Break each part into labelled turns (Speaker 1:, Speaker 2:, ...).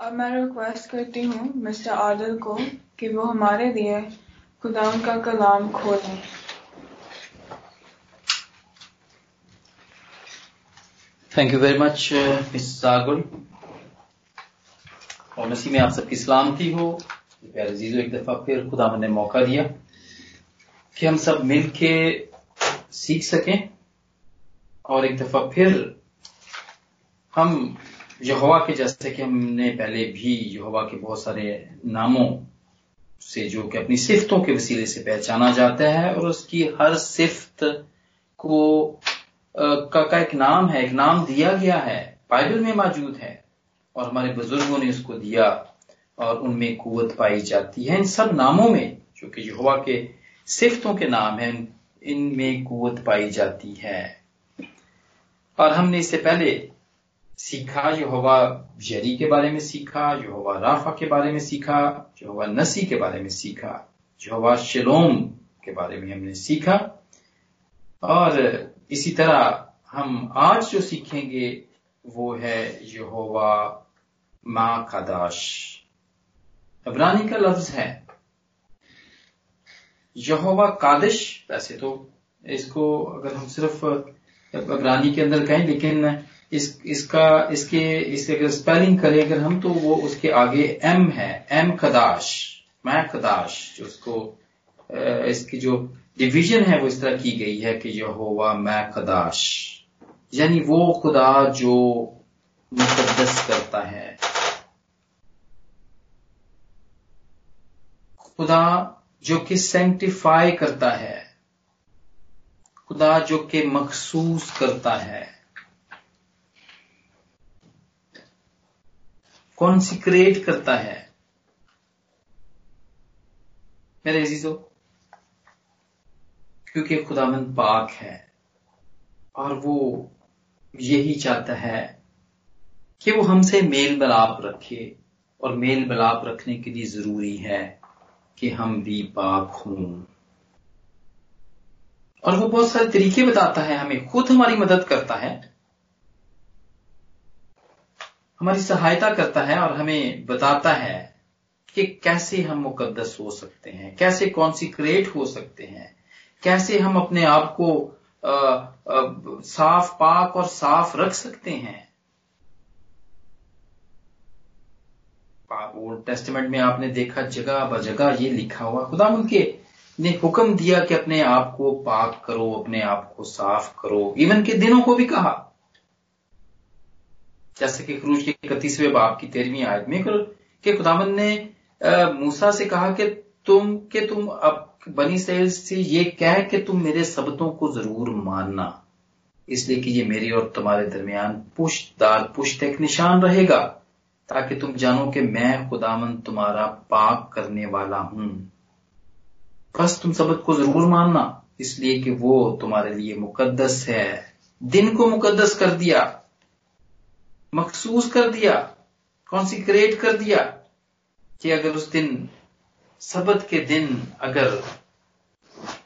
Speaker 1: अब मैं रिक्वेस्ट करती हूँ मिस्टर आदिल को कि वो हमारे लिए खुदा का कलाम खोलें।
Speaker 2: Thank you very much miss सागुल और मसीह में आप सबकी सलामती हो। प्यारे जीजो एक दफ़ा फिर खुदा ने मौका दिया कि हम सब मिल के सीख सकें और एक दफ़ा फिर हम यहोवा के जैसे कि हमने पहले भी यहोवा के बहुत सारे नामों से जो कि अपनी सिफ्तों के वसीले से पहचाना जाता है और उसकी हर सिफ्त को का, का एक नाम है एक नाम दिया गया है बाइबल में मौजूद है और हमारे बुज़ुर्गों ने उसको दिया और उनमें कुवत पाई जाती है। इन सब नामों में जो कि यहोवा के सिफ्तों के नाम हैं इनमें कुवत पाई जाती है। और हमने इससे पहले सीखा, यहोवा जरी के बारे में सीखा, यहोवा राफा के बारे में सीखा, यहोवा नसी के बारे में सीखा, यहोवा शिलोम के बारे में हमने सीखा। और इसी तरह हम आज जो सीखेंगे वो है यहोवा मा कदाश अबरानी का लफ्ज है यहोवा कादिश। वैसे तो इसको अगर हम सिर्फ़ अबरानी के अंदर कहें, लेकिन इस, इसका, इसके इसके अगर स्पेलिंग करें, अगर हम तो वो उसके आगे एम है एम कदाश, मै कदाश जो उसको इसकी जो डिवीज़न है वो इस तरह की गई है कि यहोवा, मै कदाश। यानी वो खुदा जो मुकदस करता है। खुदा जो कि सेंटिफाई करता है। खुदा जो कि मखसूस करता है। कॉन्सिक्रेट करता है? मेरे अजीजों, क्योंकि खुदामंद पाक है, और वो यही चाहता है कि वो हमसे मेल मिलाप रखे, और मेल मिलाप रखने के लिए ज़रूरी है कि हम भी पाक हों। और वो बहुत सारे तरीके बताता है हमें, खुद हमारी मदद करता है हमारी सहायता करता है और हमें बताता है कि कैसे हम मुकद्दस हो सकते हैं कैसे कॉन्सिक्रेट हो सकते हैं कैसे हम अपने आप को आ, आ, साफ़ पाक और साफ़ रख सकते हैं। ओल्ड टेस्टमेंट में आपने देखा जगह ब जगह ये लिखा हुआ खुदा उनके ने हुक्म दिया कि अपने आप को पाक करो अपने आप को साफ़ करो। इवन के दिनों को भी कहा। जैसे कि क्रूज के इकतीसवें बाप की तेरहवीं आयत में कि खुदामन ने मूसा से कहा कि तुम, के तुम अब बनी सैल से ये कह कि तुम मेरे शब्दों को ज़रूर मानना। इसलिए कि ये मेरे और तुम्हारे दरमियान पुष्टदार पुष्ट एक निशान रहेगा, ताकि तुम जानो कि मैं खुदामन तुम्हारा पाक करने वाला हूँ। बस तुम शब्द को ज़रूर मानना, इसलिए कि वो तुम्हारे लिए मुकद्दस है। दिन को मुकद्दस कर दिया। मखसूस कर दिया कॉन्सिक्रेट कर दिया कि अगर उस दिन सबत के दिन अगर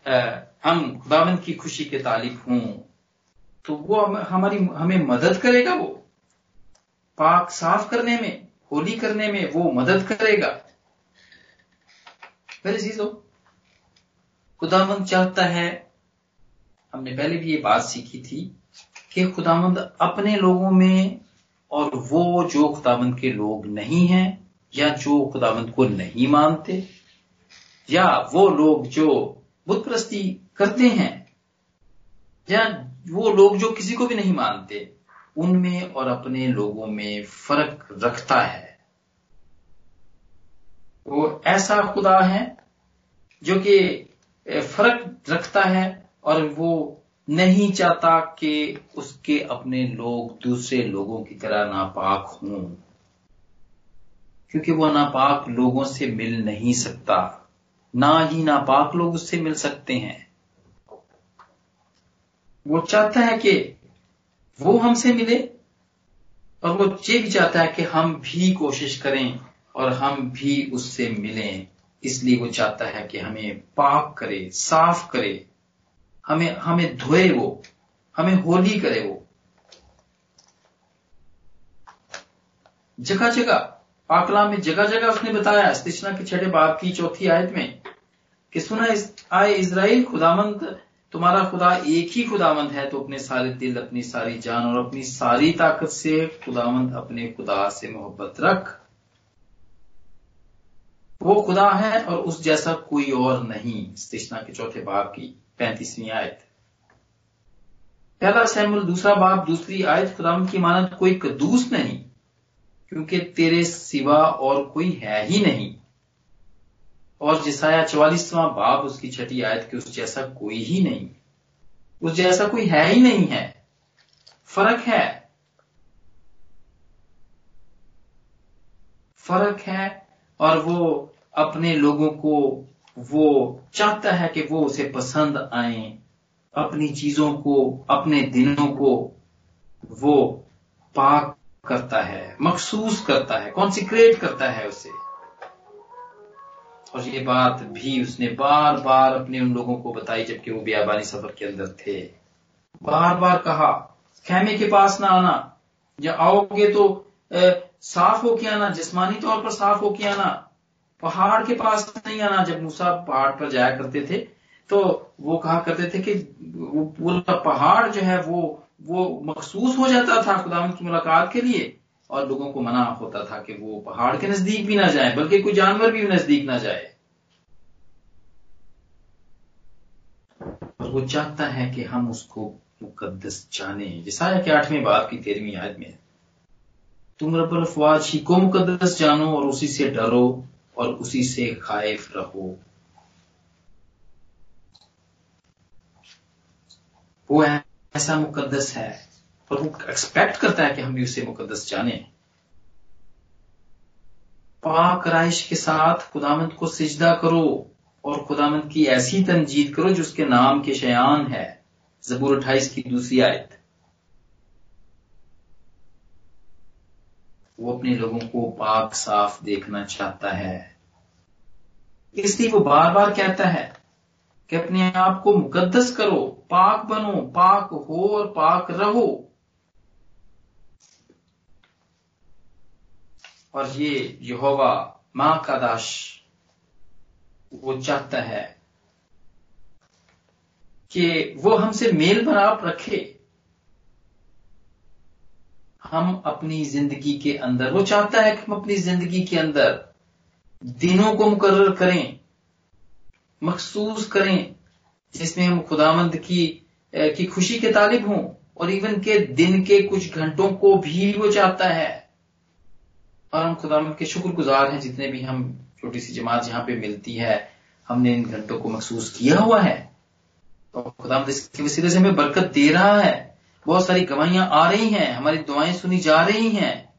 Speaker 2: आ, हम खुदावन की खुशी के तालिब हों तो वो हमारी हमें मदद करेगा वो। पाक साफ़ करने में होली करने में वो मदद करेगा। मेरे चीज़ों खुदावंद चाहता है हमने पहले भी ये बात सीखी थी कि खुदावंद अपने लोगों में और वो जो खुदावंद के लोग नहीं हैं, या जो खुदावंद को नहीं मानते, या वो लोग जो बुत प्रस्ती करते हैं, या वो लोग जो किसी को भी नहीं मानते, उनमें और अपने लोगों में फ़र्क रखता है। वो ऐसा खुदा है जो कि फ़र्क रखता है और वो नहीं चाहता कि उसके अपने लोग दूसरे लोगों की तरह नापाक हों। क्योंकि वो नापाक लोगों से मिल नहीं सकता। ना ही नापाक लोग उससे मिल सकते हैं। वो चाहता है कि वो हमसे मिले और वो ये भी चाहता है कि हम भी कोशिश करें और हम भी उससे मिलें। इसलिए वो चाहता है कि हमें पाक करे, साफ़ करे। हमें हमें धोए वो हमें होली करे वो। जगह जगह पाकला में जगह जगह उसने बताया स्तिशना के छठे बाप की चौथी आयत में कि सुना इस, आए इसराइल खुदामंद तुम्हारा खुदा एक ही खुदामंद है तो अपने सारे दिल अपनी सारी जान और अपनी सारी ताकत से खुदामंद अपने खुदा से मोहब्बत रख। वो खुदा है और उस जैसा कोई और नहीं स्तिशना के चौथे बाप की। पैंतीसवीं आयत। पहला सैमुल दूसरा बाप, दूसरी आयत खुदाम की मानत कोई कदूस नहीं, क्योंकि तेरे सिवा और कोई है ही नहीं। और जिसाया चवालीसवां बाप, उसकी छठी आयत के उस जैसा कोई ही नहीं। उस जैसा कोई है ही नहीं है। फ़र्क है। फ़र्क है और वो अपने लोगों को वो चाहता है कि वो उसे पसंद आए। अपनी चीज़ों को अपने दिनों को वो पाक करता है मखसूस करता है कॉन्सिक्रेट करता है उसे। और ये बात भी उसने बार बार अपने उन लोगों को बताई जबकि वो बियाबानी सफ़र के अंदर थे। बार बार कहा खेमे के पास ना आना। या आओगे तो ए, साफ़ होके आना जिस्मानी तौर पर साफ़ होके आना। पहाड़ के पास नहीं आना। जब मूसा पहाड़ पर जाया करते थे तो वो कहा करते थे कि वो पूरा पहाड़ जो है वो वो मखसूस हो जाता था खुदा की मुलाकात के लिए और लोगों को मना होता था कि वो पहाड़ के नज़दीक भी ना जाए, बल्कि कोई जानवर भी नज़दीक ना जाए। और वो चाहता है कि हम उसको मुकदस जाने। जिसाया के आठवें बाप की तेरहवीं आयत में तुम रब अफवाज ही को मुकदस जानो और उसी से डरो। और उसी से खाइफ रहो। वो ऐसा मुकद्दस है और वो एक्सपेक्ट करता है कि हम भी उसे मुकद्दस जाने। पाक राइश के साथ खुदामंद को सिजदा करो और खुदामंद की ऐसी तंजीद करो जो उसके नाम के शयान है। जबूर अट्ठाईस की दूसरी आयत। वो अपने लोगों को पाक साफ़ देखना चाहता है। इसलिए वो बार बार कहता है कि अपने आप को मुकद्दस करो, पाक बनो, पाक हो और पाक रहो। और ये यहोवा माँ का दाश वो चाहता है कि वो हमसे मेल बनाप रखे। हम अपनी ज़िंदगी के अंदर, वो चाहता है कि हम अपनी ज़िंदगी के अंदर दिनों को मुकर्र करें, मखसूस करें, जिसमें हम खुदामंद की की खुशी के तालिब हों, और इवन के दिन के कुछ घंटों को भी वो चाहता है। और हम खुदामंद के शुक्रगुजार हैं जितने भी हम छोटी सी जमात यहाँ पे मिलती है, हमने इन घंटों को महसूस किया हुआ है। और खुदामंद इसके वसीले से हमें बरकत दे रहा है। बहुत सारी गवाहियाँ आ रही हैं, हमारी दुआएँ सुनी जा रही हैं।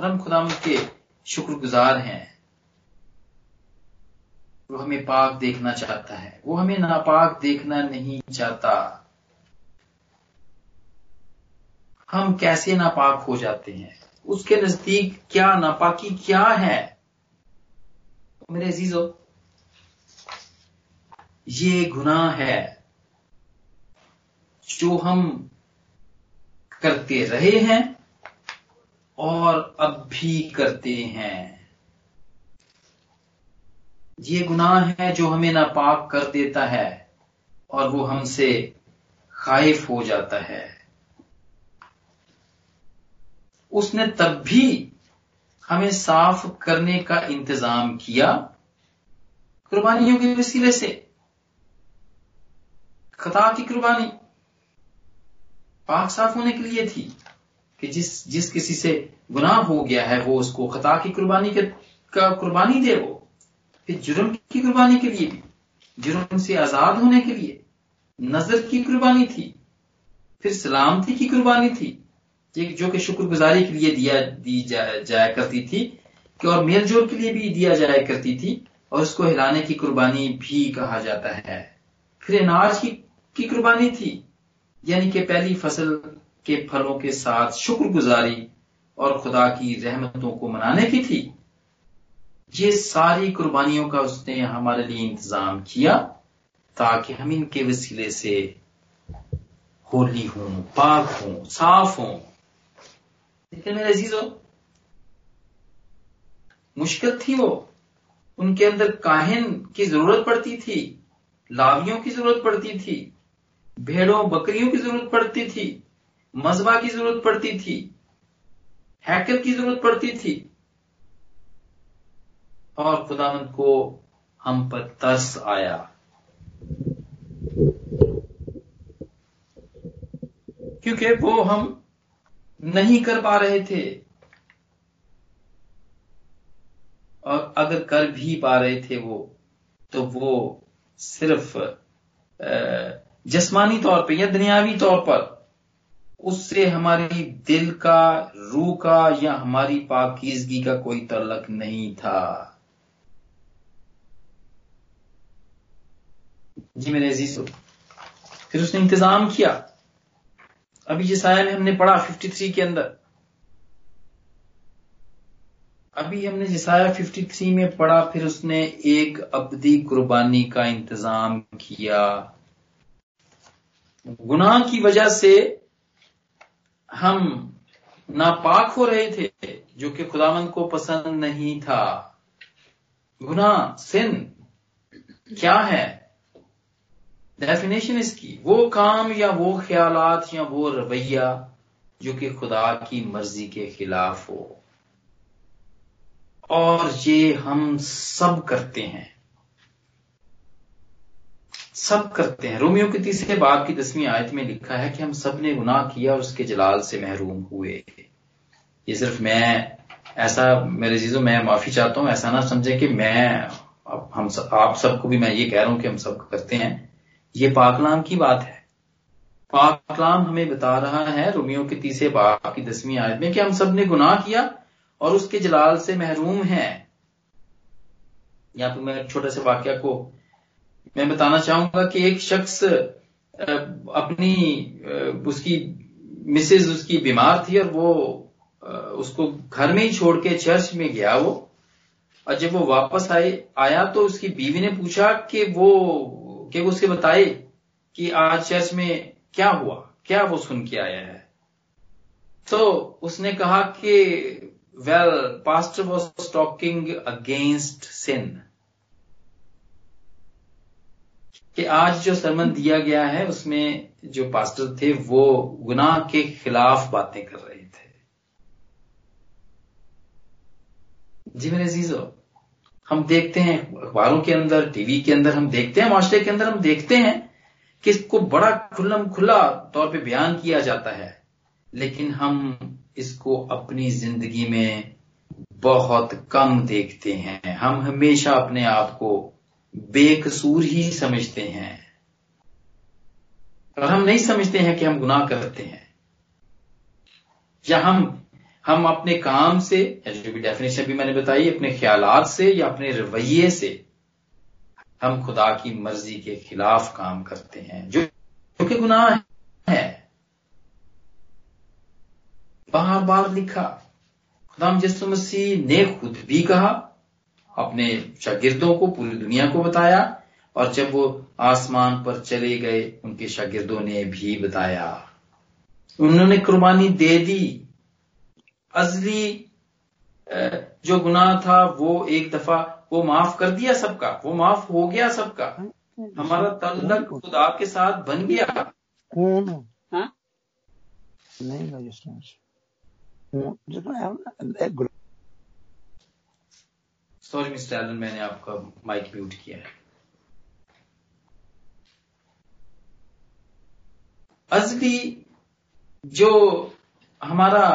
Speaker 2: और हम खुदामंद के शुक्रगुजार हैं। वो हमें पाक देखना चाहता है। वो हमें नापाक देखना नहीं चाहता। हम कैसे नापाक हो जाते हैं? उसके नज़दीक क्या नापाकी क्या है? तो मेरे अजीजो, ये गुनाह है जो हम करते रहे हैं और अब भी करते हैं। ये गुनाह है जो हमें नापाक कर देता है और वो हमसे खाइफ हो जाता है। उसने तब भी हमें साफ़ करने का इंतज़ाम किया कुर्बानियों के वसीले से। खता की कुर्बानी। पाक साफ़ होने के लिए थी कि जिस जिस किसी से गुनाह हो गया है वो उसको खता की कुर्बानी के का कुर्बानी दे वो। फिर जुर्म की कुर्बानी के लिए भी। जुर्म से आज़ाद होने के लिए नज़र की कुर्बानी थी। फिर सलामती की कुर्बानी थी जो कि शुक्रगुजारी के लिए दिया दी जा, जाया करती थी कि और मेलजोल के लिए भी दिया जाया करती थी और उसको हिलाने की कुर्बानी भी कहा जाता है। फिर अनाज की, की कुर्बानी थी यानी कि पहली फ़सल के फलों के साथ शुक्रगुजारी और खुदा की रहमतों को मनाने की थी। ये सारी कुर्बानियों का उसने हमारे लिए इंतज़ाम किया ताकि हम इनके वसीले से होली हों पाक हों, साफ़ हों। लेकिन मेरे अजीजो, मुश्किल थी वो। उनके अंदर काहिन की ज़रूरत पड़ती थी, लावियों की ज़रूरत पड़ती थी भेड़ों, बकरियों की ज़रूरत पड़ती थी, मजबा की ज़रूरत पड़ती थी हैकल की ज़रूरत पड़ती थी। और खुदावंत को हम पर तरस आया। क्योंकि वो हम नहीं कर पा रहे थे। और अगर कर भी पा रहे थे वो तो वो सिर्फ़ जस्मानी तौर पे या दुनियावी तौर पर, उससे हमारी दिल का, रूह का या हमारी पाकिजगी का कोई तलक नहीं था। जी मेरे अज़ीज़, फिर उसने इंतज़ाम किया। अभी जिस आया में हमने पढ़ा 53 के अंदर। अभी हमने जिसाया 53 में पढ़ा, फिर उसने एक अबदी कुर्बानी का इंतज़ाम किया। गुनाह की वजह से हम नापाक हो रहे थे, जो कि खुदामंद को पसंद नहीं था। गुनाह, सिन, क्या है? डेफिनेशन इसकी, वो काम या वो ख्यालात या वो रवैया, जो कि खुदा की मर्ज़ी के खिलाफ हो। और ये हम सब करते हैं। सब करते हैं। रोमियो के तीसरे बाब की दसवीं आयत में लिखा है कि हम सबने गुनाह किया और उसके जलाल से महरूम हुए। ये सिर्फ़ मैं ऐसा मेरे चीज़ों मैं माफ़ी चाहता हूँ ऐसा ना समझे कि मैं हम सब, आप सबको भी मैं ये कह रहा हूँ कि हम सब करते हैं। ये पाकलाम की बात है। पाकलाम हमें बता रहा है रोमियो के तीसरे बाब की दसवीं आयत में कि हम सबने गुनाह किया और उसके जलाल से महरूम है। यहाँ पर मैं छोटे से वाक्य को मैं बताना चाहूँगा कि एक शख्स अपनी उसकी मिसेज उसकी बीमार थी और वो उसको घर में ही छोड़ के चर्च में गया वो। और जब वो वापस आए आया तो उसकी बीवी ने पूछा कि वो, कि उसके बताए कि आज चर्च में क्या हुआ, क्या वो सुन के आया है। तो उसने कहा कि well pastor was talking against sin कि आज जो सरमन दिया गया है, उसमें जो पास्टर थे, वो गुनाह के खिलाफ बातें कर रहे थे। जी मेरे जीजो हम देखते हैं, अखबारों के अंदर टीवी के अंदर हम देखते हैं, माशरे के अंदर हम देखते हैं कि इसको बड़ा खुल्लम खुला तौर पे बयान किया जाता है। लेकिन हम इसको अपनी ज़िंदगी में बहुत कम देखते हैं। हम हमेशा अपने आप को बेकसूर ही समझते हैं। और हम नहीं समझते हैं कि हम गुनाह करते हैं। या हम हम अपने काम से या जो भी डेफिनेशन भी मैंने बताई, अपने ख्यालात से या अपने रवैये से, हम खुदा की मर्ज़ी के खिलाफ काम करते हैं, जो कि गुनाह है। बार बार लिखा, खुदाम यसु मसीह ने खुद भी कहा अपने शागिर्दों को पूरी दुनिया को बताया और जब वो आसमान पर चले गए उनके शागिर्दों ने भी बताया। उन्होंने कुर्बानी दे दी। अजली जो गुनाह था वो एक दफ़ा वो माफ़ कर दिया सबका वो माफ़ हो गया सबका। हमारा तल्लक खुदा के साथ बन गया। हाँ? नहीं सॉरी मिस्टर एलन मैंने आपका माइक म्यूट किया है। अजली जो हमारा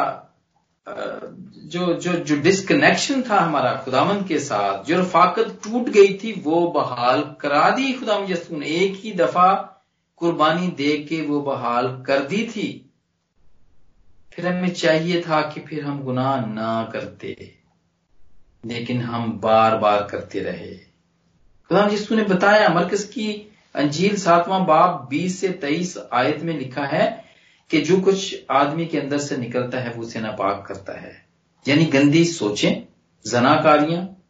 Speaker 2: जो जो जो डिस्कनेक्शन था हमारा खुदामंद के साथ, जो रफाकत टूट गई थी, वो बहाल करा दी खुदाम यसू ने एक ही दफ़ा कुर्बानी दे के वो बहाल कर दी थी, फिर हमें चाहिए था कि फिर हम गुनाह ना करते। लेकिन हम बार बार करते रहे। खुदाम यसू ने बताया, मरकज की अंजील सातवां बाब बीस से तेईस आयत में लिखा है कि जो कुछ आदमी के अंदर से निकलता है, वो उसे नापाक करता है। यानी गंदी सोचें, जनाकारियाँ,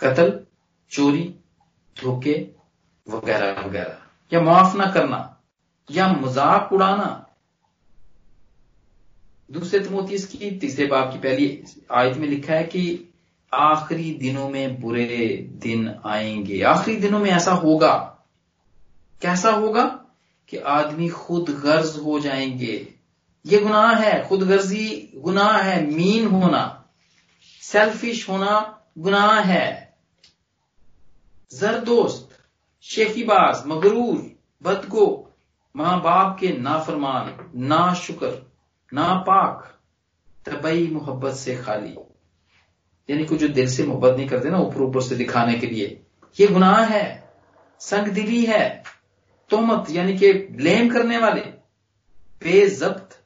Speaker 2: कत्ल, चोरी, धोखे वगैरह वगैरह। या माफ़ ना करना, या मज़ाक उड़ाना। दूसरे तमोती की तीसरे बाप की पहली आयत में लिखा है कि आखिरी दिनों में बुरे दिन आएँगे। आखिरी दिनों में ऐसा होगा। कैसा होगा? कि आदमी खुद गर्ज हो जाएँगे। ये गुनाह है। खुद गर्जी गुनाह है। मीन होना। सेल्फिश होना गुनाह है। जरदोस्त शेखीबाज, मगरूर, बदगो माँ बाप के नाफरमान ना शुक्र ना पाक तबई मोहब्बत से खाली। यानी कि जो दिल से मोहब्बत नहीं करते ना, ऊपर ऊपर से दिखाने के लिए। ये गुनाह है संग दिली है तोमत यानी कि ब्लेम करने वाले। बेजब्त,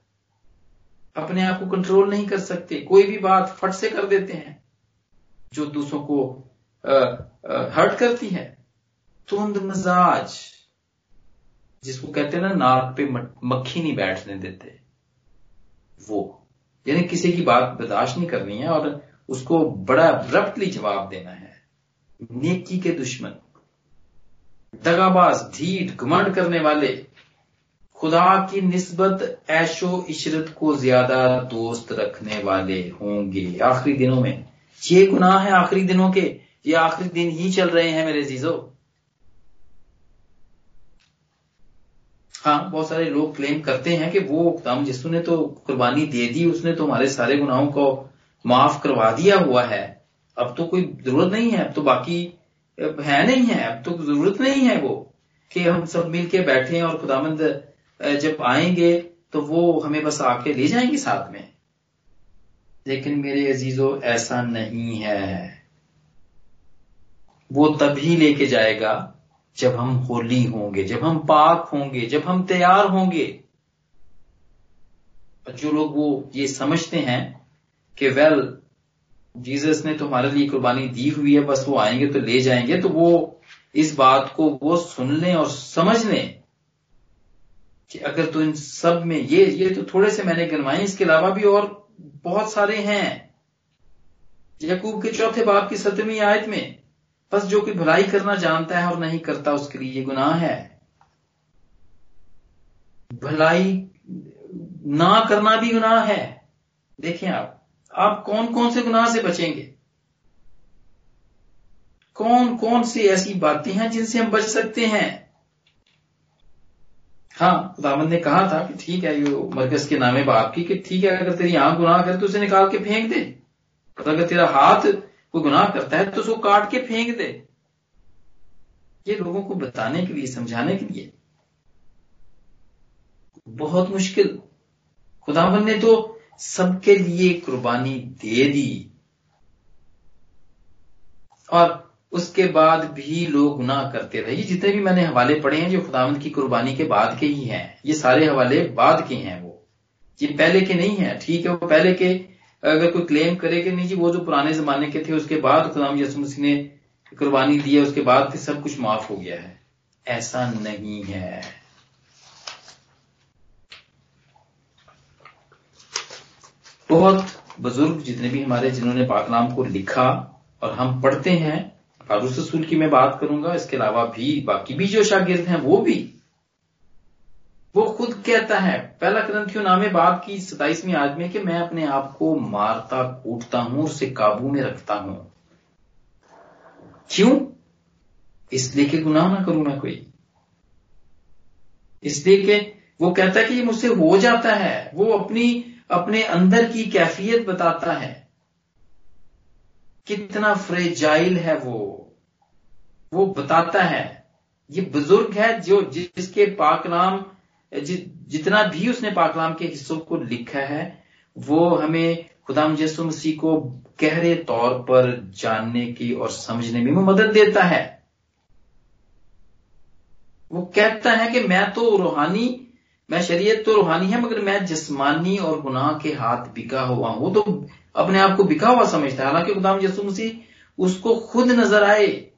Speaker 2: अपने आप को कंट्रोल नहीं कर सकते। कोई भी बात फट से कर देते हैं, जो दूसरों को हर्ट करती है। तुंद मजाज, जिसको कहते हैं ना, नाक पे मक्खी नहीं बैठने देते। वो, यानी किसी की बात बर्दाश्त नहीं करनी है और उसको बड़ा रफ्तली जवाब देना है। नेकी के दुश्मन, दगाबाज ढीठ घमंड करने वाले, खुदा की निस्बत ऐशो इशरत को ज़्यादा दोस्त रखने वाले होंगे। आखिरी दिनों में, ये गुनाह है आखिरी दिनों के, ये आखिरी दिन ही चल रहे हैं मेरे जीजो हाँ बहुत सारे लोग क्लेम करते हैं कि वो तम जिसु ने तो कुर्बानी दे दी, उसने तो हमारे सारे गुनाहों को माफ़ करवा दिया हुआ है। अब तो कोई ज़रूरत नहीं है, अब तो बाकी है नहीं है, अब तो ज़रूरत नहीं है वो, कि हम सब मिल के बैठे और खुदामंद जब आएँगे तो वो हमें बस आके ले जाएँगे साथ में। लेकिन मेरे अजीजों, ऐसा नहीं है। वो तभी लेके जाएगा, जब हम होली होंगे, जब हम पाक होंगे, जब हम तैयार होंगे। जो लोग वो ये समझते हैं कि वेल जीसस ने तुम्हारे लिए कुर्बानी दी हुई है, बस वो आएँगे तो ले जाएँगे तो वो इस बात को वो सुन लें और समझ लें कि अगर तो इन सब में ये ये तो थोड़े से मैंने गिनवाए इसके अलावा भी और बहुत सारे हैं। यकूब के चौथे बाप की सतरवीं आयत में, बस जो कोई भलाई करना जानता है और नहीं करता, उसके लिए ये गुनाह है। भलाई ना करना भी गुनाह है। देखें आप आप कौन कौन से गुनाह से बचेंगे? कौन कौन सी ऐसी बातें हैं जिनसे हम बच सकते हैं? हाँ खुदामंद ने कहा था कि ठीक है, ये मरकज के नामे बाप की कि ठीक है, अगर तेरी आँख गुनाह करे तो उसे निकाल के फेंक दे। और अगर तेरा हाथ कोई गुनाह करता है तो उसको काट के फेंक दे। ये लोगों को बताने के लिए, समझाने के लिए बहुत मुश्किल। खुदावन ने तो सबके लिए कुर्बानी दे दी। और उसके बाद भी लोग गुनाह करते रहे। जितने भी मैंने हवाले पढ़े हैं, जो खुदावंद की कुर्बानी के बाद के ही हैं, ये सारे हवाले बाद के हैं वो। ये पहले के नहीं है, ठीक है, वो पहले के अगर कोई क्लेम करे कि नहीं जी, वो जो पुराने जमाने के थे, उसके बाद खुदाम यसु ने कुर्बानी दी है, उसके बाद सब कुछ माफ़ हो गया है। ऐसा नहीं है। बहुत बुज़ुर्ग जितने भी हमारे, जिन्होंने पाकलाम को लिखा और हम पढ़ते हैं, फारूस रसूल की मैं बात करूँगा, इसके अलावा भी बाकी भी जो शागिर्द हैं, वो भी। वो खुद कहता है, पहला ग्रंथियों नामे बाप की सताइसवीं आदमी कि मैं अपने आप को मारता, कूटता हूँ उसे काबू में रखता हूँ। क्यों? इसलिए कि गुनाह ना करूँ मैं कोई। इसलिए कि वो कहता है कि ये मुझसे हो जाता है, वो अपनी अपने अंदर की कैफियत बताता है। कितना फ्रेजाइल है वो। वो बताता है ये बुज़ुर्ग है जो जिसके पाकलाम जि, जितना भी उसने पाकलाम के हिस्सों को लिखा है वो हमें खुदाम यसु मसीह को गहरे तौर पर जानने की और समझने में मदद देता है। वो कहता है कि मैं तो रूहानी मैं शरीयत तो रूहानी है, मगर मैं जिस्मानी और गुनाह के हाथ बिका हुआ हूँ। तो अपने आप को बिका हुआ समझता है। हालाँकि गुदाम यसु मसीह उसको खुद नज़र आए,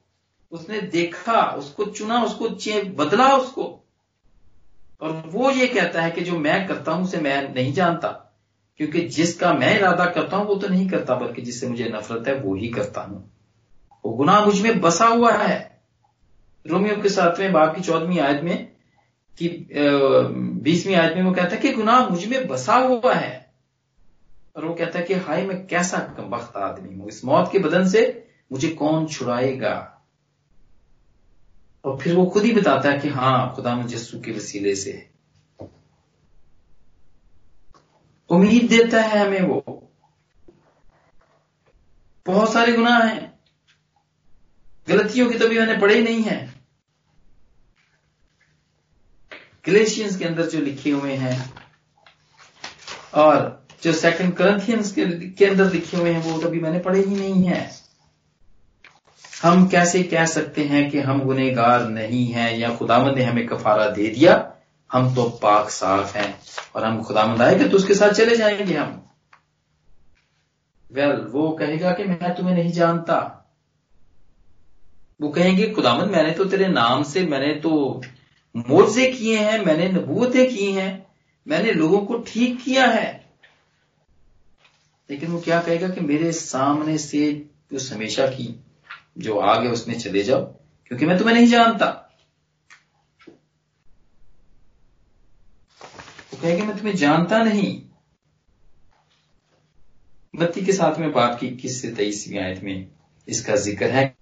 Speaker 2: उसने देखा, उसको चुना, उसको बदला उसको। और वो ये कहता है कि जो मैं करता हूँ उसे मैं नहीं जानता, क्योंकि जिसका मैं इरादा करता हूँ वो तो नहीं करता, बल्कि जिससे मुझे नफरत है वो ही करता हूँ। वो गुनाह मुझमें बसा हुआ है। रोमियो के सातवें बाप की चौदहवीं आयत में कि बीसवीं आयत में वो कहता है कि गुनाह मुझमें बसा हुआ है। और वो कहता है कि, हाय, मैं कैसा कमबख्त आदमी हूँ? इस मौत के बदन से मुझे कौन छुड़ाएगा? और फिर वो खुद ही बताता है कि हाँ खुदा मुजस्सू के वसीले से। उम्मीद देता है हमें वो। बहुत सारे गुनाह हैं। गलतियों की तो भी मैंने पढ़े ही नहीं है। ग्लेशियंस के अंदर जो लिखे हुए हैं और जो सेकंड करंथियंस के, के अंदर लिखे हुए हैं वो कभी मैंने पढ़े ही नहीं है। हम कैसे कह सकते हैं कि हम गुनेगार नहीं हैं या खुदामंद ने हमें कफारा दे दिया हम तो पाक साफ़ हैं और हम खुदामंद आएँगे तो उसके साथ चले जाएँगे हम। वेल वो कहेगा कि मैं तुम्हें नहीं जानता। वो कहेंगे खुदामंद मैंने तो तेरे नाम से मैंने तो मोर्जे किए हैं, मैंने नबूतें की हैं, मैंने लोगों को ठीक किया है। लेकिन वो क्या कहेगा कि मेरे सामने से उस हमेशा की, जो आगे उसमें चले जाओ, क्योंकि मैं तुम्हें नहीं जानता। वो कहेगा, मैं तुम्हें जानता नहीं। बत्ती के साथ में बाप की इक्कीस से तेईसवीं आयत में इसका ज़िक्र है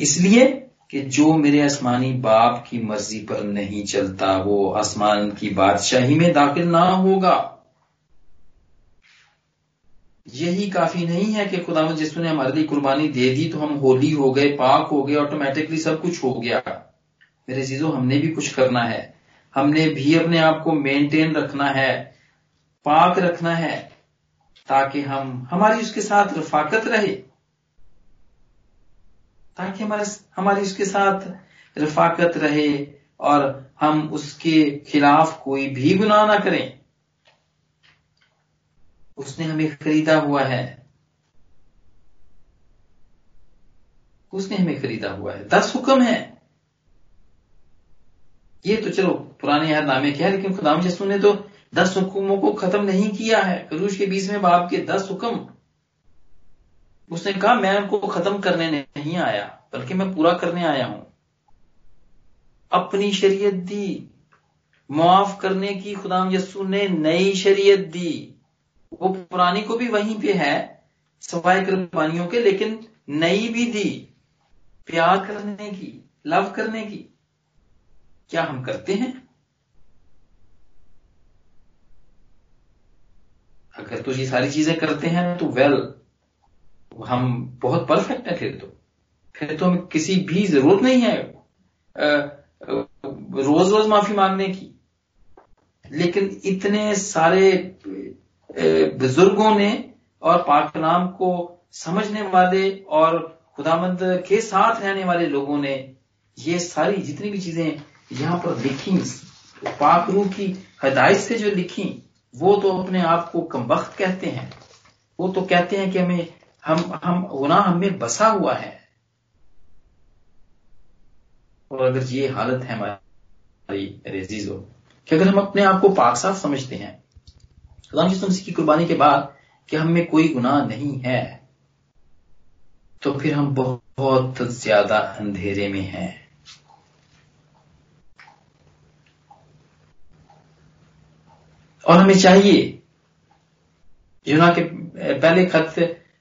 Speaker 2: इसलिए कि जो मेरे आसमानी बाप की मर्ज़ी पर नहीं चलता, वो आसमान की बादशाही में दाखिल ना होगा। यही काफ़ी नहीं है कि खुदा जिसने हमारे लिए कुर्बानी दे दी तो हम होली हो गए, पाक हो गए ऑटोमेटिकली सब कुछ हो गया। मेरे चीज़ों, हमने भी कुछ करना है। हमने भी अपने आप को मेंटेन रखना है, पाक रखना है, ताकि हम, हमारी उसके साथ रफाकत रहे। ताकि हमारे हमारी उसके साथ रफाकत रहे और हम उसके खिलाफ कोई भी गुनाह ना करें। उसने हमें खरीदा हुआ है। उसने हमें खरीदा हुआ है। दस हुक्म है। ये तो चलो पुराने यार नामे क्या लेकिन खुदाम यसू ने तो दस हुक्मों को खत्म नहीं किया है। करूश के बीच में बाप के दस हुक्म। उसने कहा, मैं उनको खत्म करने नहीं आया, बल्कि मैं पूरा करने आया हूँ। अपनी शरीयत दी, मुआफ करने की खुदाम यस्सू ने नई शरीयत दी। वो पुरानी को भी वहीं पे है सफ़ाई कुर्बानियों के, लेकिन नई भी दी, प्यार करने की, लव करने की। क्या हम करते हैं? अगर तो ये सारी चीज़ें करते हैं तो वेल हम बहुत परफेक्ट है फिर तो। फिर तो हमें किसी भी ज़रूरत नहीं है रोज रोज माफ़ी मांगने की। लेकिन इतने सारे बुज़ुर्गों ने और पाक नाम को समझने वाले और खुदामंद के साथ रहने वाले लोगों ने ये सारी जितनी भी चीज़ें यहाँ पर लिखी, पाक रूह की हदायत से जो लिखी, वो तो अपने आप को कमबख्त कहते हैं। वो तो कहते हैं कि हमें हम हम गुनाह हमें बसा हुआ है। और अगर ये हालत है हमारी रेजीजो कि अगर हम अपने आप को पाक साफ़ समझते हैं। खुदा की कुर्बानी के बाद कि हम में कोई गुनाह नहीं है तो फिर हम बहुत ज़्यादा अंधेरे में हैं। और हमें चाहिए यूना के पहले खत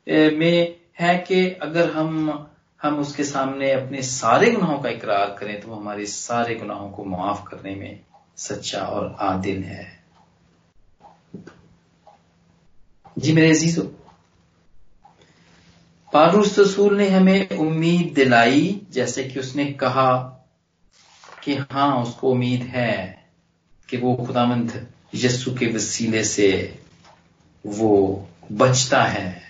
Speaker 2: में है कि अगर हम हम उसके सामने अपने सारे गुनाहों का इकरार करें तो वो हमारे सारे गुनाहों को माफ़ करने में सच्चा और आदिल है। जी मेरे अजीजो, पारूस रसूल ने हमें उम्मीद दिलाई, जैसे कि उसने कहा कि हाँ उसको उम्मीद है कि वो खुदामंद यस्सु के वसीले से वो बचता है।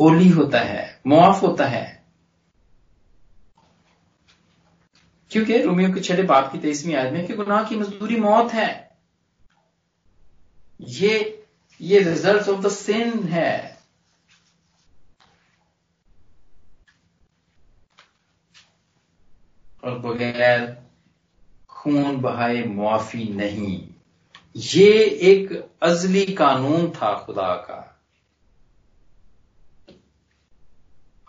Speaker 2: होली होता है, मुआफ होता है। क्योंकि रोमियो के छठे बाप की तेईसवीं आदमी कि गुनाह की मजदूरी मौत है। ये ये रिज़ल्ट ऑफ़ द सिन है। और बगैर खून बहाए मुआफी नहीं। ये एक अजली कानून था खुदा का।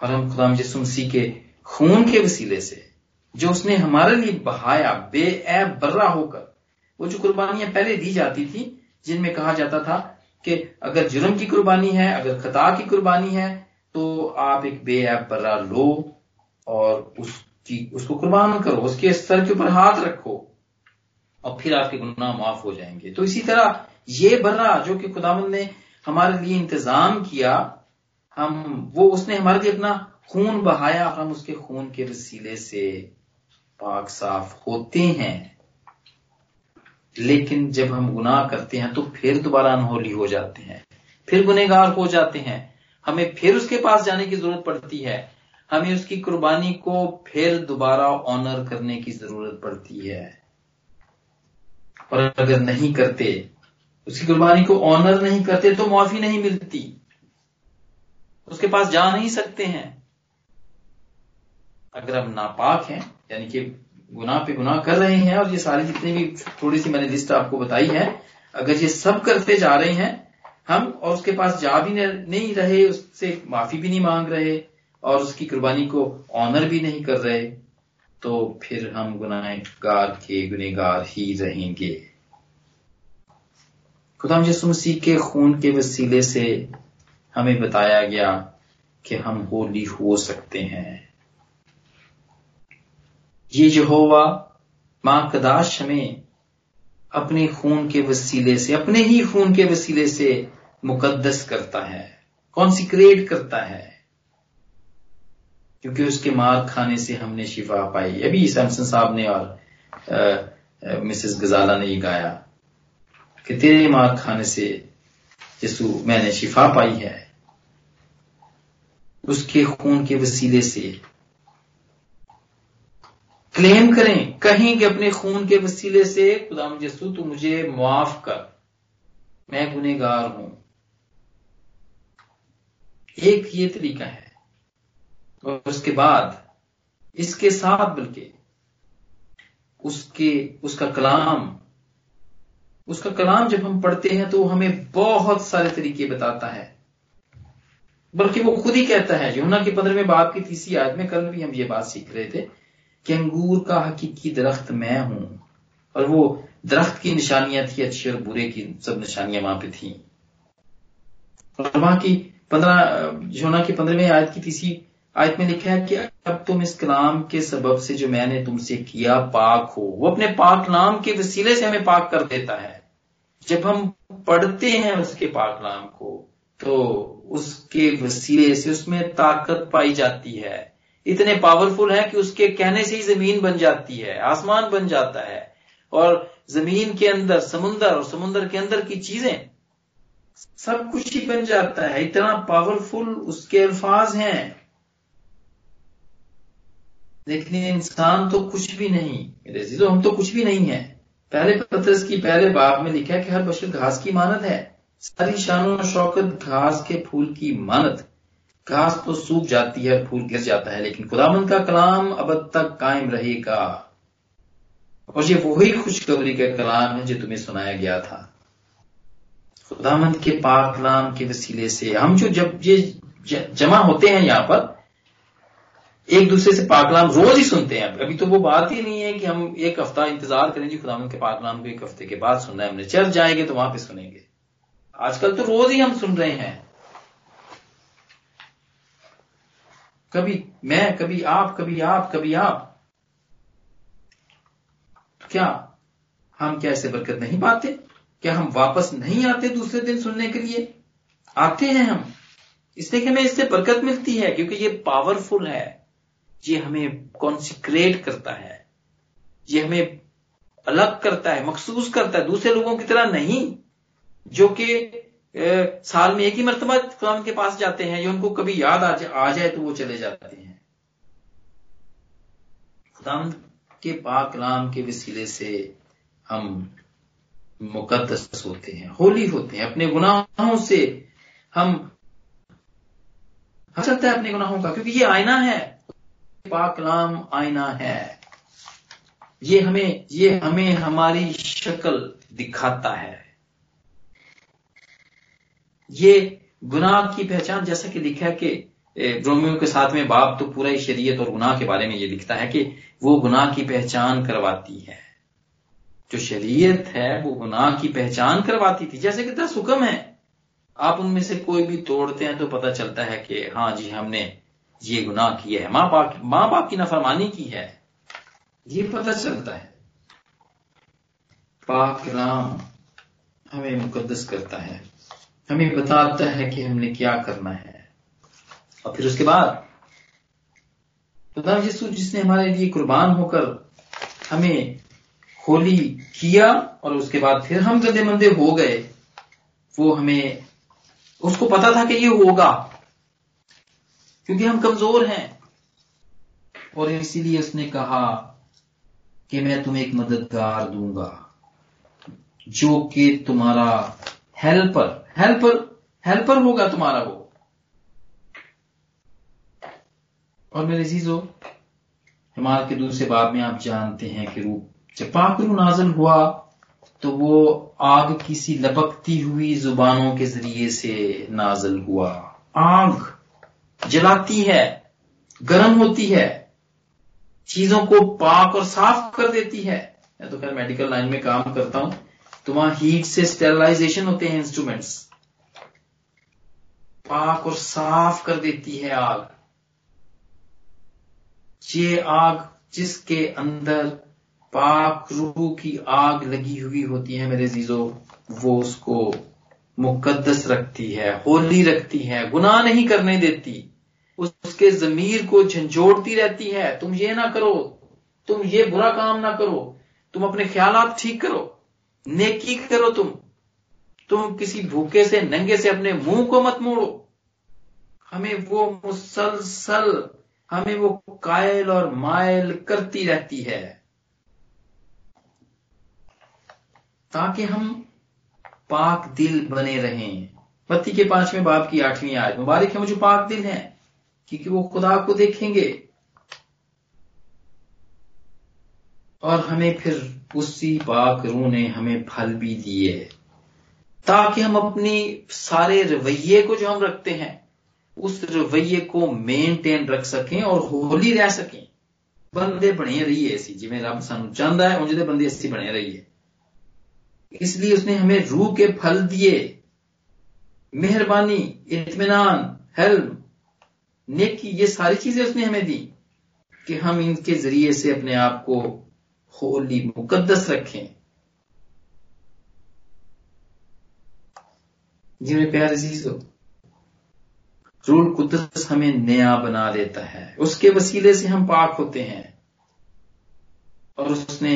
Speaker 2: और हम खुदा मसीह के खून के वसीले से, जो उसने हमारे लिए बहाया, बेऐब, बर्रा होकर, वो जो कुर्बानियाँ पहले दी जाती थी, जिनमें कहा जाता था कि अगर जुर्म की कुर्बानी है, अगर खता की कुर्बानी है तो आप एक बेऐब, बर्रा लो और उसकी, उसको कुर्बान करो, उसके सर के ऊपर हाथ रखो और फिर आपके गुनाह माफ़ हो जाएँगे। तो इसी तरह ये बर्रा जो कि खुदावंद ने हमारे लिए इंतज़ाम किया हम, वो उसने हमारे लिए अपना खून बहाया और हम उसके खून के वसीले से पाक साफ़ होते हैं। लेकिन जब हम गुनाह करते हैं तो फिर दोबारा अनहोली हो जाते हैं। फिर गुनेगार हो जाते हैं। हमें फिर उसके पास जाने की ज़रूरत पड़ती है। हमें उसकी कुर्बानी को फिर दोबारा ऑनर करने की ज़रूरत पड़ती है। और अगर नहीं करते, उसकी कुर्बानी को ऑनर नहीं करते तो माफ़ी नहीं मिलती। उसके पास जा नहीं सकते हैं। अगर हम नापाक हैं, यानी कि गुनाह पे गुनाह कर रहे हैं, और ये सारी जितनी भी थोड़ी सी मैंने लिस्ट आपको बताई है, अगर ये सब करते जा रहे हैं, हम और उसके पास जा भी नहीं रहे, उससे माफ़ी भी नहीं मांग रहे, और उसकी कुर्बानी को ऑनर भी नहीं कर रहे तो फिर हम गुनाहगार के गुनेगार ही रहेंगे। खुदाम यसु मसीह के खून के वसीले से हमें बताया गया कि हम होली हो सकते हैं। ये यहोवा माँ कदाश हमें अपने खून के वसीले से, अपने ही खून के वसीले से मुकद्दस करता है कॉन्सिक्रेट करता है, क्योंकि उसके मार खाने से हमने शिफा पाई। अभी सैमसन साहब ने और मिसेस गजाला ने ये गाया कि तेरे मार खाने से यसु मैंने शिफा पाई है। उसके खून के वसीले से। क्लेम करें, कहीं कि अपने खून के वसीले से, खुदा यसु तू मुझे मुआफ कर। मैं गुनेगार हूँ। एक ये तरीका है। और उसके बाद, इसके साथ बल्कि उसके, उसका कलाम उसका कलाम जब हम पढ़ते हैं तो हमें बहुत सारे तरीके बताता है। बल्कि वो खुद ही कहता है, यमुना के पंद्रहवें बाप की तीसरी आयत में कल भी हम ये बात सीख रहे थे कि अंगूर का हकीकी दरख्त मैं हूँ। और वो दरख्त की निशानियाँ थी अच्छी और बुरे की सब निशानियाँ वहाँ पे थी। और वहाँ की पंद्रह योना की पंद्रहवें आयत की तीसरी आयत में लिखा है कि अब तुम इस कलाम के सबब से जो मैंने तुमसे किया पाक हो, वो अपने पाक नाम के वसीले से हमें पाक कर देता है। जब हम पढ़ते हैं उसके पाक नाम को तो उसके वसीले से उसमें ताकत पाई जाती है। इतने पावरफुल है कि उसके कहने से ही ज़मीन बन जाती है, आसमान बन जाता है। और ज़मीन के अंदर समुन्दर और समुन्दर के अंदर की चीज़ें, सब कुछ ही बन जाता है। इतना पावरफुल उसके अल्फाज हैं। लेकिन इंसान तो कुछ भी नहीं। मेरे हम तो कुछ भी नहीं है। पहले पत्रस की पहले बाग में लिखा है कि हर बशर घास की मानत है। सारी शान शौकत घास के फूल की मानत। घास तो सूख जाती है, फूल गिर जाता है, लेकिन खुदामंद का कलाम अब तक कायम रहेगा। और ये वही खुशखबरी का कलाम है जो तुम्हें सुनाया गया था। खुदामंद के पाक कलाम के वसीले से हम जो जब ये जमा होते हैं यहाँ पर, एक दूसरे से पाकलाम रोज ही सुनते हैं। अभी तो वो बात ही नहीं है कि हम एक हफ़्ता इंतज़ार करें जी खुदाम के पाकलाम को एक हफ़्ते के बाद सुनना है। हमने चर्च जाएँगे तो वहाँ पे सुनेंगे। आजकल तो रोज ही हम सुन रहे हैं। कभी मैं, कभी आप कभी आप कभी आप। क्या हम क्या ऐसे बरकत नहीं पाते? क्या हम वापस नहीं आते दूसरे दिन सुनने के लिए? आते हैं हम। इसलिए कि हमें इससे बरकत मिलती है, क्योंकि ये पावरफुल है। ये हमें कॉन्सिक्रेट करता है। ये हमें अलग करता है, मखसूस करता है, दूसरे लोगों की तरह नहीं। जो कि साल में एक ही मरतबा खुदाम के पास जाते हैं या उनको कभी याद आ, जा, आ जाए तो वो चले जाते हैं। खुदाम के पाक कलाम के वसीले से हम मुकदस होते हैं होली होते हैं। अपने गुनाहों से हम चलता है अपने गुनाहों का क्योंकि ये आईना है। पाक कलाम आईना है। ये हमें ये हमें हमारी शक्ल दिखाता है। ये गुनाह की पहचान, जैसा कि लिखा है कि रोमियो के साथ में बाप तो पूरा ही शरीयत और गुनाह के बारे में ये लिखता है कि वो गुनाह की पहचान करवाती है। जो शरीयत है, वो गुनाह की पहचान करवाती थी। जैसे कि दस हुक्म है। आप उनमें से कोई भी तोड़ते हैं तो पता चलता है कि हाँ जी, हमने ये गुनाह किया है। माँ बाप माँ बाप की नफरमानी की है। ये पता चलता है। पाक राम हमें मुकद्दस करता है। हमें बताता है कि हमने क्या करना है। और फिर उसके बाद खुदा यीशु जिसने हमारे लिए कुर्बान होकर हमें होली किया और उसके बाद फिर हम गदे मंदे हो गए, वो हमें, उसको पता था कि ये होगा, क्योंकि हम कमज़ोर हैं। और इसीलिए उसने कहा कि मैं तुम्हें एक मददगार दूँगा, जो कि तुम्हारा हेल्पर हेल्पर हेल्पर होगा तुम्हारा वो। और मेरे चीज़ों हिमाल के दूसरे बाब में आप जानते हैं कि रूप, जब पाकरू नाजल हुआ तो वो आग किसी लपकती हुई जुबानों के ज़रिए से नाजल हुआ। आग जलाती है, गर्म होती है, चीज़ों को पाक और साफ़ कर देती है। मैं तो खैर मेडिकल लाइन में काम करता हूँ तो वहाँ हीट से स्टेरलाइजेशन होते हैं इंस्ट्रूमेंट्स पाक और साफ़ कर देती है आग। ये आग जिसके अंदर पाक रूह की आग लगी हुई होती है मेरे जीजो वो उसको मुकद्दस रखती है, होली रखती है, गुनाह नहीं करने देती। उसके जमीर को झंझोड़ती रहती है, तुम ये ना करो, तुम ये बुरा काम ना करो, तुम अपने ख्याल ठीक करो, नेकी करो तुम। तुम किसी भूखे से नंगे से अपने मुँह को मत मोड़ो। हमें वो मुसलसल, हमें वो कायल और मायल करती रहती है। ताकि हम पाक दिल बने रहें। पति के पाँचवें बाप की आठवीं आज मुबारक है मुझे पाक दिल है, क्योंकि वो खुदा को देखेंगे। और हमें फिर उसी पाक रू ने हमें फल भी दिए। ताकि हम अपनी सारे रवैये को जो हम रखते हैं, उस रवैये को मेनटेन रख सकें और होली रह सकें। बंदे बने रहिए ऐसी। जिम्मे रब सानू चाहता है उंजदे बंदे ऐसी बने रहिए। इसलिए उसने हमें रूह के फल दिए। मेहरबानी इतमान हेल्म नेकी, ये सारी चीज़ें उसने हमें दी कि हम इनके ज़रिए से अपने आप को होली मुकद्दस रखें। जी मेरे प्यार अजीज हो रूल कुदस हमें नया बना देता है उसके वसीले से हम पाक होते हैं और उसने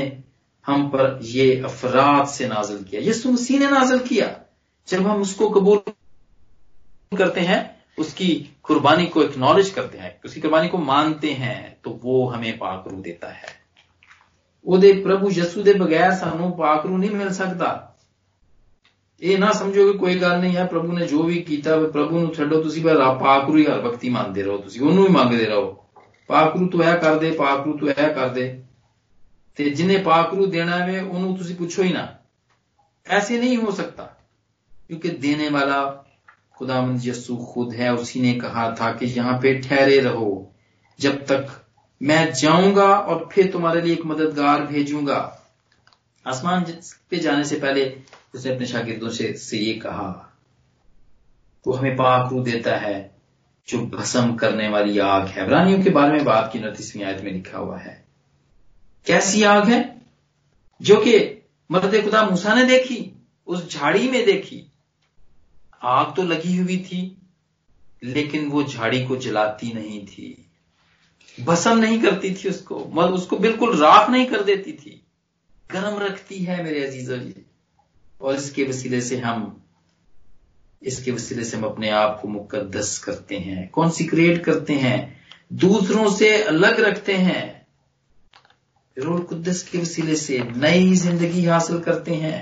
Speaker 2: हम पर ये अफराद से नाजल किया यीशु मसीह ने नाजल किया जब हम उसको कबूल करते हैं उसकी कुर्बानी को एक्नॉलेज करते हैं उसकी कुर्बानी को मानते हैं तो वो हमें पाकरू देता है ਉਹਦੇ ਪ੍ਰਭੂ ਯਸੂ ਦੇ ਬਗੈਰ ਸਾਨੂੰ ਪਾਕਰੂ ਨਹੀਂ ਮਿਲ ਸਕਦਾ ਇਹ ਨਾ ਸਮਝੋ ਕਿ ਕੋਈ ਗੱਲ ਨਹੀਂ ਹੈ ਪ੍ਰਭੂ ਨੇ ਜੋ ਵੀ ਕੀਤਾ ਪ੍ਰਭੂ ਨੂੰ ਛੱਡੋ ਤੁਸੀਂ ਬਸ ਪਾਕਰੂ ਹੀ ਹਰ ਵਕਤੀ ਮੰਨਦੇ ਰਹੋ ਤੁਸੀਂ ਉਹਨੂੰ ਹੀ ਮੰਗਦੇ ਰਹੋ ਪਾਕਰੂ ਤੂੰ ਇਹ ਕਰ ਦੇ ਪਾਕਰੂ ਤੂੰ ਇਹ ਕਰ ਦੇ ਤੇ ਜਿਨੇ पाकरू देना है ਉਹਨੂੰ ਤੁਸੀਂ ਪੁੱਛੋ ਹੀ ਨਾ ऐसे नहीं हो सकता क्योंकि देने वाला खुदामंद यसु खुद है उसी ने कहा था कि यहां पे ठहरे रहो जब तक मैं जाऊंगा और फिर तुम्हारे लिए एक मददगार भेजूंगा आसमान पे जाने से पहले उसने अपने शागिर्दों से, से ये कहा वो हमें पाक रू देता है जो भस्म करने वाली आग है। वरानियों के बारे में बात की नतीसवीं आयत में लिखा हुआ है। कैसी आग है? जो कि मदद खुदा मूसा ने देखी उस झाड़ी में देखी। आग तो लगी हुई थी लेकिन वो झाड़ी को जलाती नहीं थी। भसम नहीं करती थी उसको मतलब उसको बिल्कुल राख नहीं कर देती थी। गर्म रखती है मेरे अजीजों और इसके वसीले से हम इसके वसीले से हम अपने आप को मुकद्दस करते हैं कॉन्सिक्रेट करते हैं दूसरों से अलग रखते हैं रूल कुद्दस के वसीले से नई जिंदगी हासिल करते हैं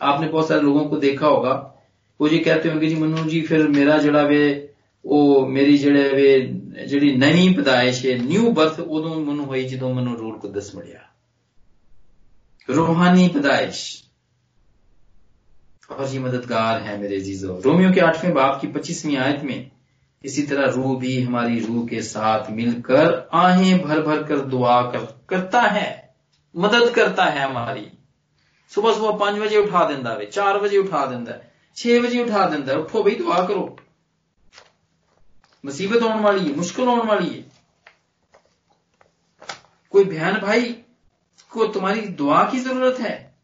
Speaker 2: आपने बहुत सारे लोगों को देखा होगा वो जी कहते होंगे जी मनु जी फिर मेरा जड़ा वे ਉਹ ਮੇਰੀ ਜਿਹੜੇ ਵੇ ਜਿਹੜੀ ਨਵੀਂ ਪਦਾਇਸ਼ ਹੈ ਨਿਊ ਬਰਥ ਉਦੋਂ ਮੈਨੂੰ ਹੋਈ ਜਦੋਂ ਮੈਨੂੰ ਰੂਲ ਕੁਦਸ ਮਿਲਿਆ रूहानी पैदाइश ये मददगार है मेरे जीजो रोमियो के आठवें बाप की पच्चीसवीं आयत में इसी तरह रूह भी हमारी रूह के साथ मिलकर आहें भर भर कर दुआ कर, करता है मदद करता है हमारी। सुबह सुबह पाँच बजे उठा देता है चार बजे उठा देता है छह बजे उठा देता है उठो भाई दुआ करो। मुसीबत होने वाली है मुश्किल होने वाली है। कोई बहन भाई को तुम्हारी दुआ की ज़रूरत है?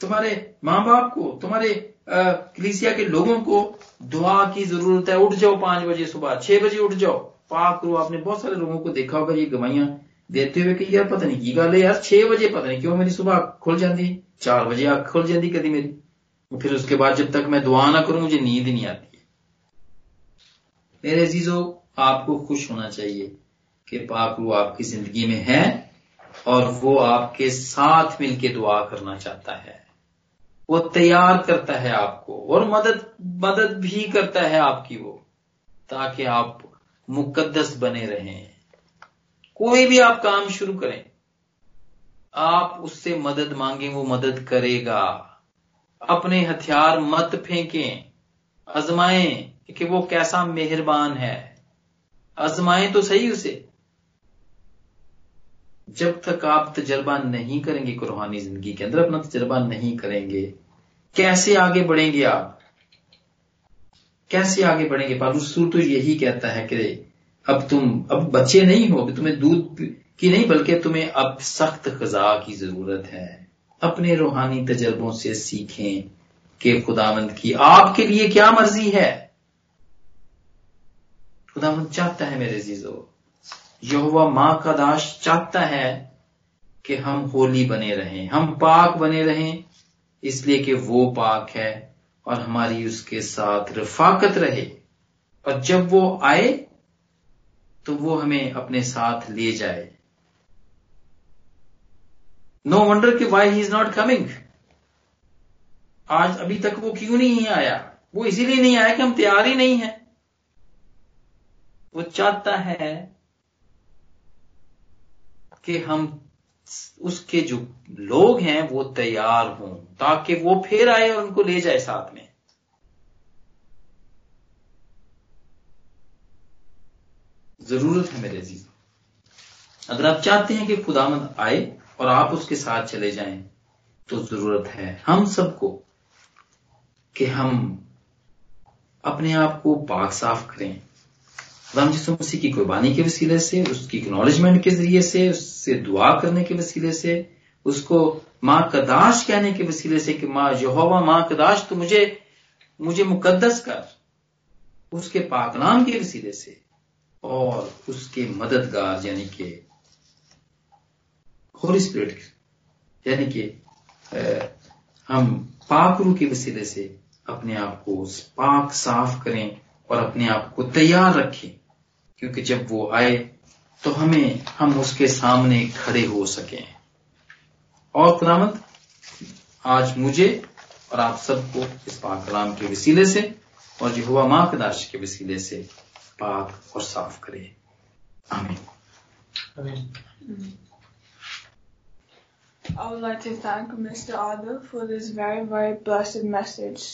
Speaker 2: तुम्हारे माँ बाप को, तुम्हारे कलीसिया के लोगों को दुआ की ज़रूरत है, उठ जाओ पाँच बजे सुबह, छह बजे उठ जाओ। पाक करो आपने बहुत सारे लोगों को देखा होगा ये गवाइयाँ देते हुए कि यार पता नहीं की गल है, यार छह बजे पता नहीं क्यों मेरी सुबह खुल जाती चार बजे आँख खुल जाती कभी मेरी। फिर उसके बाद जब तक मैं दुआ ना करूँ, मुझे नींद नहीं आती। मेरे अजीजों, आपको खुश होना चाहिए कि पाक रू आपकी ज़िंदगी में है और वो आपके साथ मिलकर दुआ करना चाहता है। वो तैयार करता है आपको, और मदद मदद भी करता है आपकी वो, ताकि आप मुकद्दस बने रहें। कोई भी आप काम शुरू करें, आप उससे मदद मांगे, वो मदद करेगा। अपने हथियार मत फेंकें, आजमाएँ कि वो कैसा मेहरबान है। आजमाएँ तो सही उसे। जब तक आप तजर्बा नहीं करेंगे रूहानी ज़िंदगी के अंदर, अपना तजर्बा नहीं करेंगे, कैसे आगे बढ़ेंगे आप? कैसे आगे बढ़ेंगे? पालूसूर तो यही कहता है कि अब तुम, अब बच्चे नहीं हो तुम्हें दूध की नहीं, बल्कि तुम्हें अब सख्त खजा की ज़रूरत है। अपने रूहानी तजर्बों से सीखें कि खुदावंद की आपके लिए क्या मर्ज़ी है। खुदावंद चाहता है मेरे जीजो यहोवा माँ का दाश चाहता है कि हम होली बने रहें, हम पाक बने रहें, इसलिए कि वो पाक है और हमारी उसके साथ रफाकत रहे। और जब वो आए तो वो हमें अपने साथ ले जाए। नो वंडर कि why he is not coming आज अभी तक वो क्यों नहीं आया? वो इसीलिए नहीं आया कि हम तैयार ही नहीं है। वो चाहता है कि हम उसके जो लोग हैं, वो तैयार हों, ताकि वो फिर आए और उनको ले जाए साथ में। ज़रूरत है मेरे जी अगर आप चाहते हैं कि खुदामंद आए और आप उसके साथ चले जाएँ तो ज़रूरत है हम सबको कि हम अपने आप को पाक साफ़ करें। खुदाम जिसु मसीह की कुर्बानी के वसीले से, उसकी एक्नॉलेजमेंट के ज़रिए से, उससे दुआ करने के वसीले से, उसको माँ कदाश कहने के वसीले से कि, माँ यहोवा, माँ कदाश तो मुझे मुझे मुकद्दस कर। उसके पाकनाम के वसीले से और उसके मददगार, यानी कि होली स्पिरिट यानी कि हम पाक रू के वसीले से अपने आप को पाक साफ़ करें और अपने आप को तैयार रखें। क्योंकि जब वो आए तो हमें हम उसके सामने खड़े हो सकें और खुदामत आज मुझे और आप सबको इस पाक कलाम के वसीले से और जो हुआ माँ कदाश के वसीले से पाक और साफ़ करे आमीन
Speaker 1: I would like to thank Mr. Adil for this very, very blessed message.